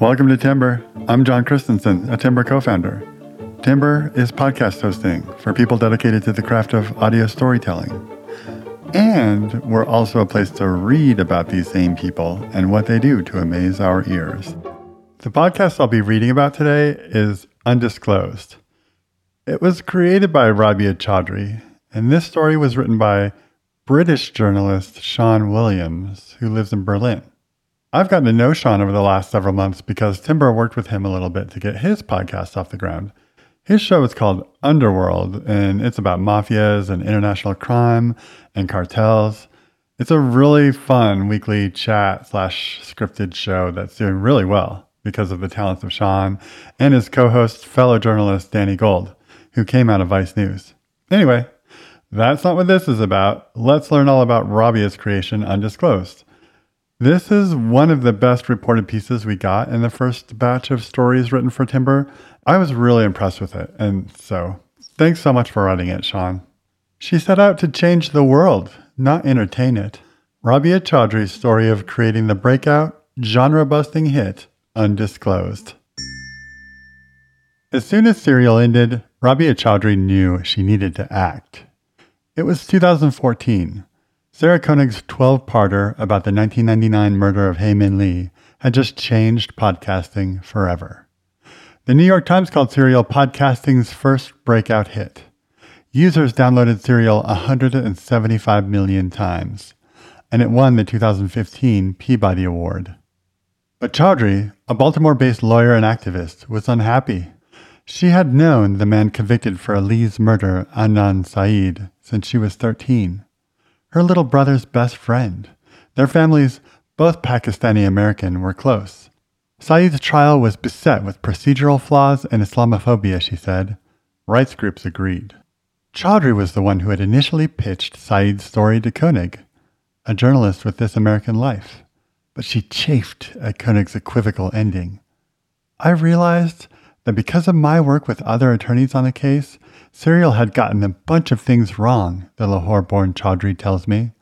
Welcome to Timber. I'm John Christensen, a Timber co founder. Timber is podcast hosting for people dedicated to the craft of audio storytelling. And we're also a place to read about these same people and what they do to amaze our ears. The podcast I'll be reading about today is Undisclosed. It was created by Rabia Chaudry, and this story was written by British journalist Sean Williams, who lives in Berlin. I've gotten to know Sean over the last several months because Timber worked with him a little bit to get his podcast off the ground. His show is called Underworld, and it's about mafias and international crime and cartels. It's a really fun weekly chat slash scripted show that's doing really well because of the talents of Sean and his co host, fellow journalist Danny Gold, who came out of Vice News. Anyway, that's not what this is about. Let's learn all about Rabia's creation, Undisclosed. This is one of the best reported pieces we got in the first batch of stories written for Timber. I was really impressed with it, and so thanks so much for writing it, Sean. She set out to change the world, not entertain it. Rabia Chaudry's story of creating the breakout, genre busting hit undisclosed. As soon as Serial ended, Rabia Chaudry knew she needed to act. It was 2014. Sarah Koenig's 12 parter about the 1999 murder of Hae Min Lee had just changed podcasting forever. The New York Times called Serial podcasting's first breakout hit. Users downloaded Serial 175 million times, and it won the 2015 Peabody Award. But Chaudry, a Baltimore based lawyer and activist, was unhappy. She had known the man convicted for Lee's murder, Adnan Syed, since she was 13. Her little brother's best friend. Their families, both Pakistani American, were close. Syed's trial was beset with procedural flaws and Islamophobia, she said. Rights groups agreed. Chaudry was the one who had initially pitched Syed's story to Koenig, a journalist with This American Life but she chafed at Koenig's equivocal ending. I realized that because of my work with other attorneys on the case, Serial had gotten a bunch of things wrong, the Lahore born Chaudry tells me.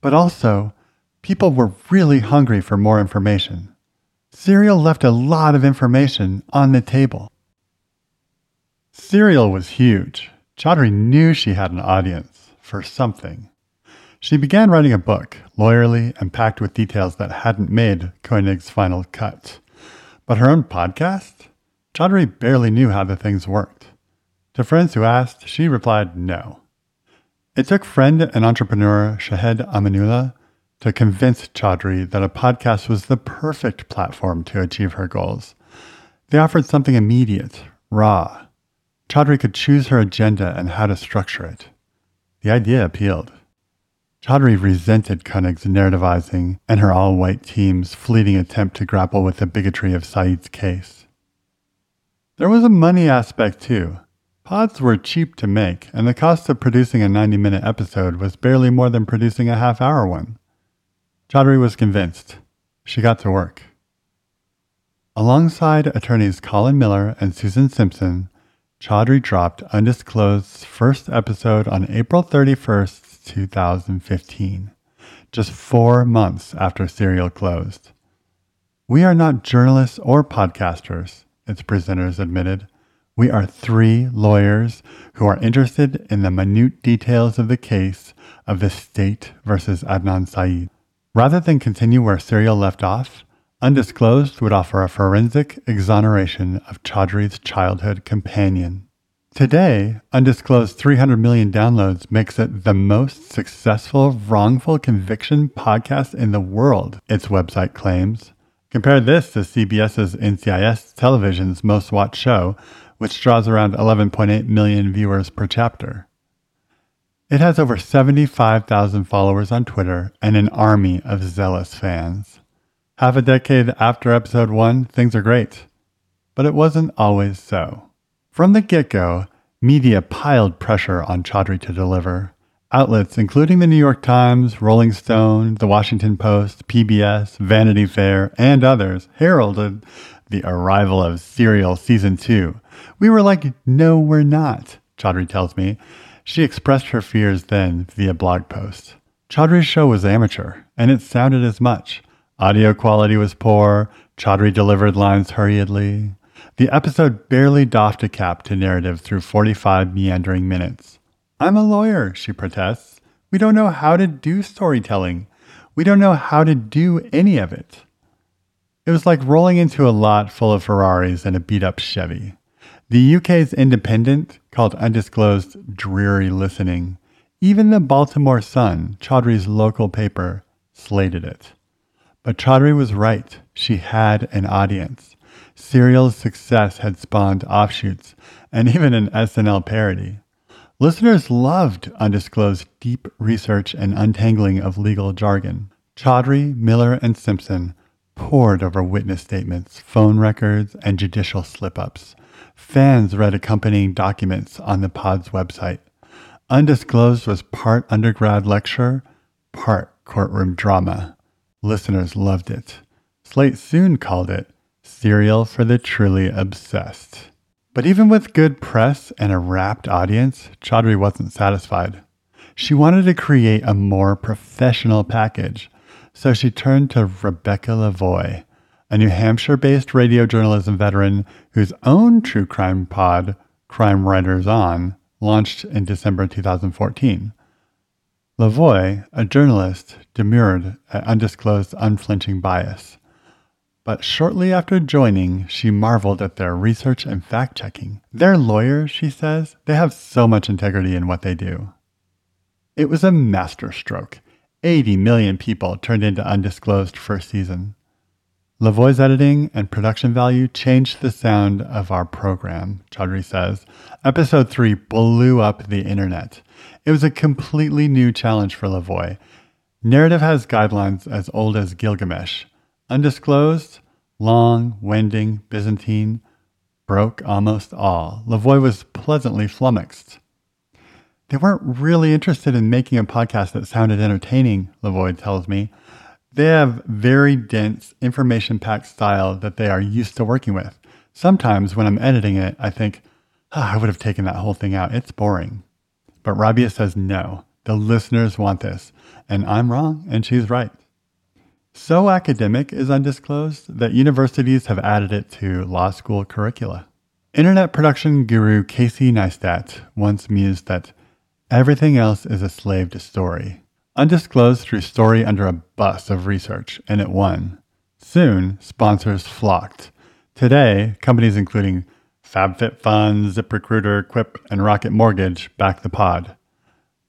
But also, people were really hungry for more information. Serial left a lot of information on the table. Serial was huge. Chaudry knew she had an audience for something. She began writing a book, lawyerly and packed with details that hadn't made Koenig's final cut. But her own podcast? Chaudry barely knew how the things worked. To friends who asked, she replied no. It took friend and entrepreneur Shahed Amanullah to convince Chaudry that a podcast was the perfect platform to achieve her goals. They offered something immediate, raw. Chaudry could choose her agenda and how to structure it. The idea appealed. Chaudry resented Koenig's narrativizing and her all white team's fleeting attempt to grapple with the bigotry of Syed's case. There was a money aspect too. Pods were cheap to make, and the cost of producing a 90 minute episode was barely more than producing a half hour one. Chaudry was convinced. She got to work. Alongside attorneys Colin Miller and Susan Simpson, Chaudry dropped Undisclosed's first episode on April 31st, 2015, just four months after Serial closed. We are not journalists or podcasters, its presenters admitted. We are three lawyers who are interested in the minute details of the case of the state versus Adnan Syed. Rather than continue where Serial left off, Undisclosed would offer a forensic exoneration of Chaudry's childhood companion. Today, undisclosed 300 million downloads makes it the most successful wrongful conviction podcast in the world, its website claims. Compare this to CBS's NCIS television's most watched show, which draws around 11.8 million viewers per chapter. It has over 75,000 followers on Twitter and an army of zealous fans. Half a decade after episode 1, things are great. But it wasn't always so. From the get go, media piled pressure on Chaudry to deliver. Outlets including the New York Times, Rolling Stone, The Washington Post, PBS, Vanity Fair, and others heralded the arrival of Serial Season 2. We were like, no, we're not, Chaudry tells me. She expressed her fears then via blog post. Chaudry's show was amateur, and it sounded as much. Audio quality was poor. Chaudry delivered lines hurriedly. The episode barely doffed a cap to narrative through 45 meandering minutes. I'm a lawyer, she protests. We don't know how to do storytelling. We don't know how to do any of it. It was like rolling into a lot full of Ferraris and a beat up Chevy. The UK's Independent called Undisclosed dreary listening. Even the Baltimore Sun, Chaudry's local paper, slated it. But Chaudry was right. She had an audience. Serial's success had spawned offshoots and even an SNL parody. Listeners loved undisclosed deep research and untangling of legal jargon. Chaudry, Miller, and Simpson pored over witness statements, phone records, and judicial slip ups. Fans read accompanying documents on the pod's website. Undisclosed was part undergrad lecture, part courtroom drama. Listeners loved it. Slate soon called it Serial for the Truly Obsessed. But even with good press and a rapt audience, Chaudry wasn't satisfied. She wanted to create a more professional package, so she turned to Rebecca Lavoie, a New Hampshire based radio journalism veteran whose own true crime pod, Crime Writers On, launched in December 2014. Lavoie, a journalist, demurred at undisclosed unflinching bias. But shortly after joining, she marveled at their research and fact checking. They're lawyers, she says. They have so much integrity in what they do. It was a masterstroke. 80 million people turned into undisclosed first season. Lavoie's editing and production value changed the sound of our program, Chaudry says. Episode 3 blew up the internet. It was a completely new challenge for Lavoie. Narrative has guidelines as old as Gilgamesh. Undisclosed, long, wending, Byzantine, broke almost all. Lavoie was pleasantly flummoxed. They weren't really interested in making a podcast that sounded entertaining, Lavoie tells me. They have very dense, information packed style that they are used to working with. Sometimes when I'm editing it, I think, oh, I would have taken that whole thing out. It's boring. But Rabia says no. The listeners want this. And I'm wrong, and she's right. So academic is undisclosed that universities have added it to law school curricula. Internet production guru Casey Neistat once mused that everything else is a slave to story. Undisclosed threw story under a bus of research, and it won. Soon, sponsors flocked. Today, companies including FabFitFun, ZipRecruiter, Quip, and Rocket Mortgage back the pod.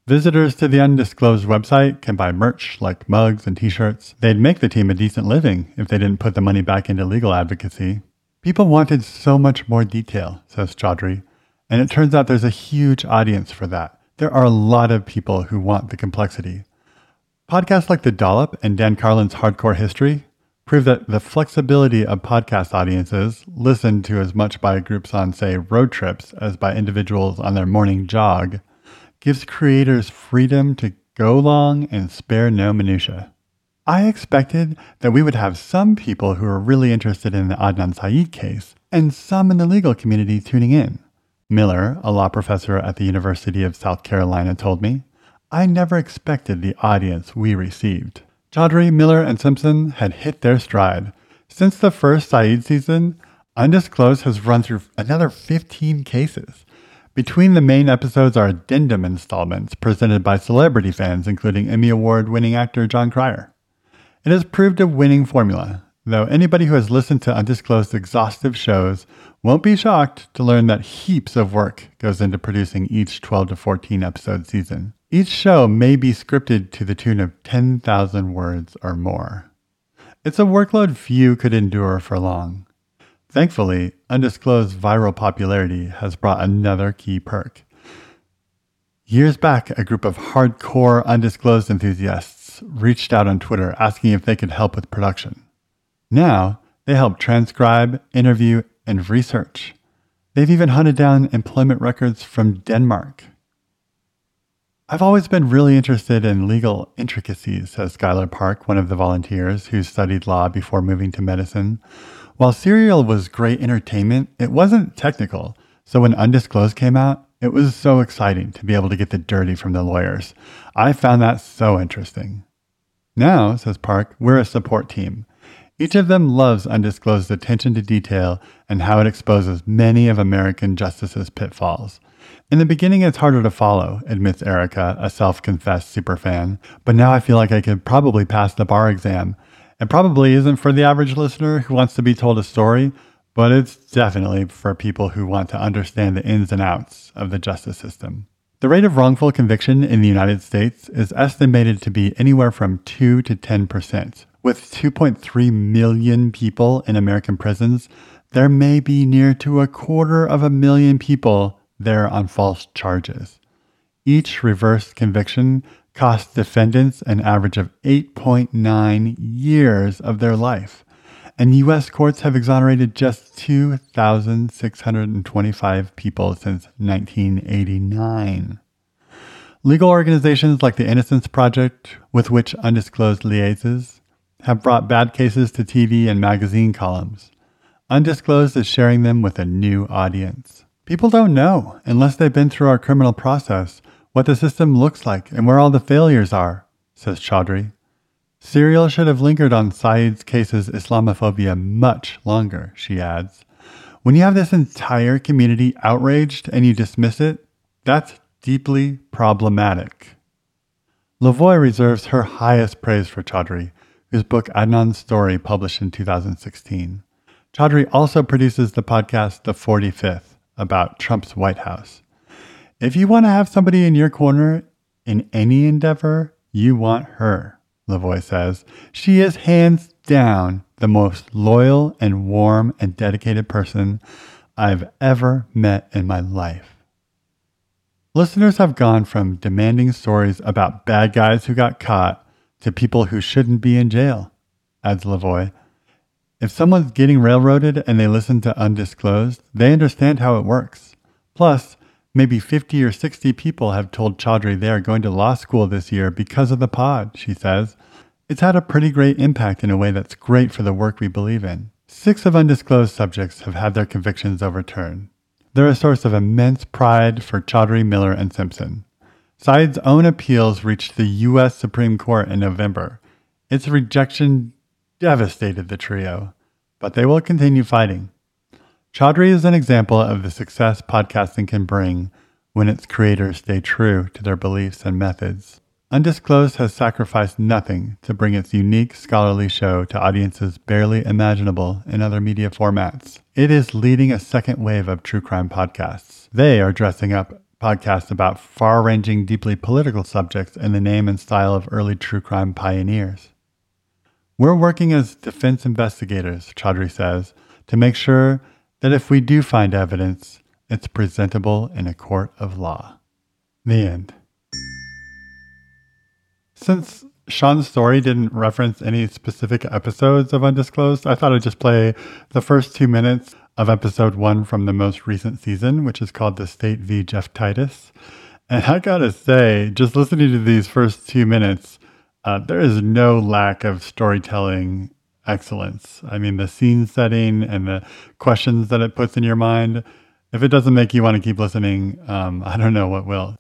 Visitors to the undisclosed website can buy merch like mugs and t shirts. They'd make the team a decent living if they didn't put the money back into legal advocacy. People wanted so much more detail, says Chaudry, and it turns out there's a huge audience for that. There are a lot of people who want the complexity. Podcasts like The Dollop and Dan Carlin's Hardcore History prove that the flexibility of podcast audiences, listened to as much by groups on, say, road trips as by individuals on their morning jog, gives creators freedom to go long and spare no minutia. I expected that we would have some people who are really interested in the Adnan Syed case and some in the legal community tuning in. Miller, a law professor at the University of South Carolina, told me, I never expected the audience we received. Chaudry, Miller, and Simpson had hit their stride. Since the first Syed season, Undisclosed has run through another 15 cases. Between the main episodes are addendum installments presented by celebrity fans, including Emmy Award winning actor Jon Cryer. It has proved a winning formula, though anybody who has listened to Undisclosed exhaustive shows won't be shocked to learn that heaps of work goes into producing each 12 to 14 episode season. Each show may be scripted to the tune of 10,000 words or more. It's a workload few could endure for long. Thankfully, undisclosed viral popularity has brought another key perk. Years back, a group of hardcore undisclosed enthusiasts reached out on Twitter asking if they could help with production. Now, they help transcribe, interview, and research. They've even hunted down employment records from Denmark I've always been really interested in legal intricacies, says Skylar Park, one of the volunteers who studied law before moving to medicine. While Serial was great entertainment, it wasn't technical. So when Undisclosed came out, it was so exciting to be able to get the dirty from the lawyers. I found that so interesting. Now, says Park, we're a support team. Each of them loves Undisclosed's attention to detail and how it exposes many of American justice's pitfalls. In the beginning, it's harder to follow, admits Erica, a self confessed superfan, but now I feel like I could probably pass the bar exam. It probably isn't for the average listener who wants to be told a story, but it's definitely for people who want to understand the ins and outs of the justice system. The rate of wrongful conviction in the United States is estimated to be anywhere from 2 to 10 percent, with 2.3 million people in American prisons, there may be near to a quarter of a million people there on false charges. Each reversed conviction costs defendants an average of 8.9 years of their life, and U.S. courts have exonerated just 2,625 people since 1989. Legal organizations like the Innocence Project, with which Undisclosed liaises, have brought bad cases to TV and magazine columns. Undisclosed is sharing them with a new audience. People don't know, unless they've been through our criminal process, what the system looks like and where all the failures are, says Chaudry. Serial should have lingered on Syed's case's Islamophobia much longer, she adds. When you have this entire community outraged and you dismiss it, that's deeply problematic. Lavoie reserves her highest praise for Chaudry, whose book Adnan's Story published in 2016. Chaudry also produces the podcast The 45th about Trump's White House. If you want to have somebody in your corner in any endeavor, you want her, Lavoie says. She is hands down the most loyal and warm and dedicated person I've ever met in my life. Listeners have gone from demanding stories about bad guys who got caught to people who shouldn't be in jail, adds Lavoie. If someone's getting railroaded and they listen to Undisclosed, they understand how it works. Plus, maybe 50 or 60 people have told Chaudry they are going to law school this year because of the pod, she says. It's had a pretty great impact in a way that's great for the work we believe in. Six of undisclosed subjects have had their convictions overturned. They're a source of immense pride for Chaudry, Miller, and Simpson. Syed's own appeals reached the U.S. Supreme Court in November. Its rejection devastated the trio, but they will continue fighting. Chaudry is an example of the success podcasting can bring when its creators stay true to their beliefs and methods. Undisclosed has sacrificed nothing to bring its unique scholarly show to audiences barely imaginable in other media formats. It is leading a second wave of true crime podcasts. They are dressing up podcasts about far ranging, deeply political subjects in the name and style of early true crime pioneers. We're working as defense investigators, Chaudry says, to make sure that if we do find evidence, it's presentable in a court of law. The end. Since Sean's story didn't reference any specific episodes of Undisclosed, I thought I'd just play the first two minutes of episode one from the most recent season, which is called The State v. Jeff Titus. And I gotta say, just listening to these first two minutes, uh, there is no lack of storytelling excellence. I mean, the scene setting and the questions that it puts in your mind, if it doesn't make you want to keep listening, um, I don't know what will.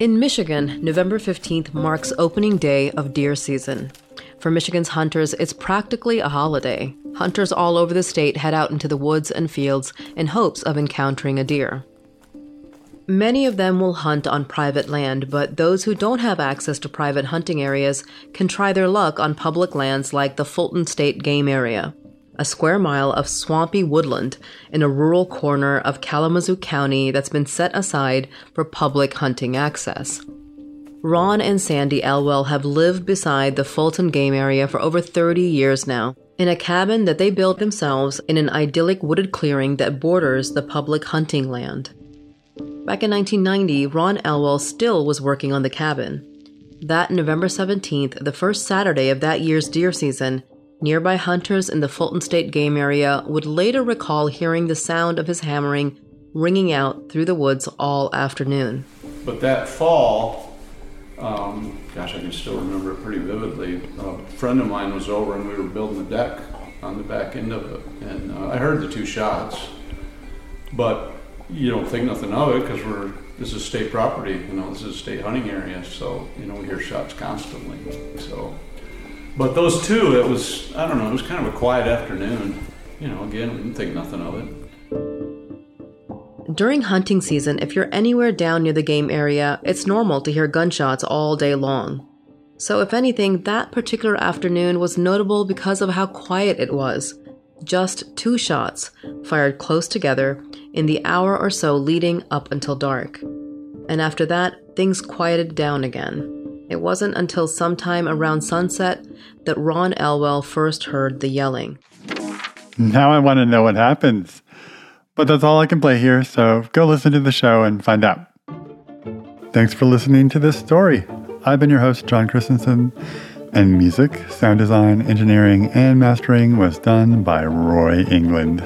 In Michigan, November 15th marks opening day of deer season. For Michigan's hunters, it's practically a holiday. Hunters all over the state head out into the woods and fields in hopes of encountering a deer. Many of them will hunt on private land, but those who don't have access to private hunting areas can try their luck on public lands like the Fulton State Game Area a square mile of swampy woodland in a rural corner of Kalamazoo County that's been set aside for public hunting access. Ron and Sandy Elwell have lived beside the Fulton game area for over 30 years now, in a cabin that they built themselves in an idyllic wooded clearing that borders the public hunting land. Back in 1990, Ron Elwell still was working on the cabin. That November 17th, the first Saturday of that year's deer season, Nearby hunters in the Fulton State game area would later recall hearing the sound of his hammering ringing out through the woods all afternoon. But that fall, um, gosh, I can still remember it pretty vividly. A friend of mine was over and we were building the deck on the back end of it, and uh, I heard the two shots. but you don't think nothing of it because we're this is state property. You know, this is a state hunting area, so you know we hear shots constantly. So, but those two, it was I don't know, it was kind of a quiet afternoon. You know, again, we didn't think nothing of it. During hunting season, if you're anywhere down near the game area, it's normal to hear gunshots all day long. So, if anything, that particular afternoon was notable because of how quiet it was. Just two shots, fired close together, in the hour or so leading up until dark. And after that, things quieted down again. It wasn't until sometime around sunset that Ron Elwell first heard the yelling. Now I want to know what happens. But that's all I can play here, so go listen to the show and find out. Thanks for listening to this story. I've been your host, John Christensen, and music, sound design, engineering, and mastering was done by Roy England.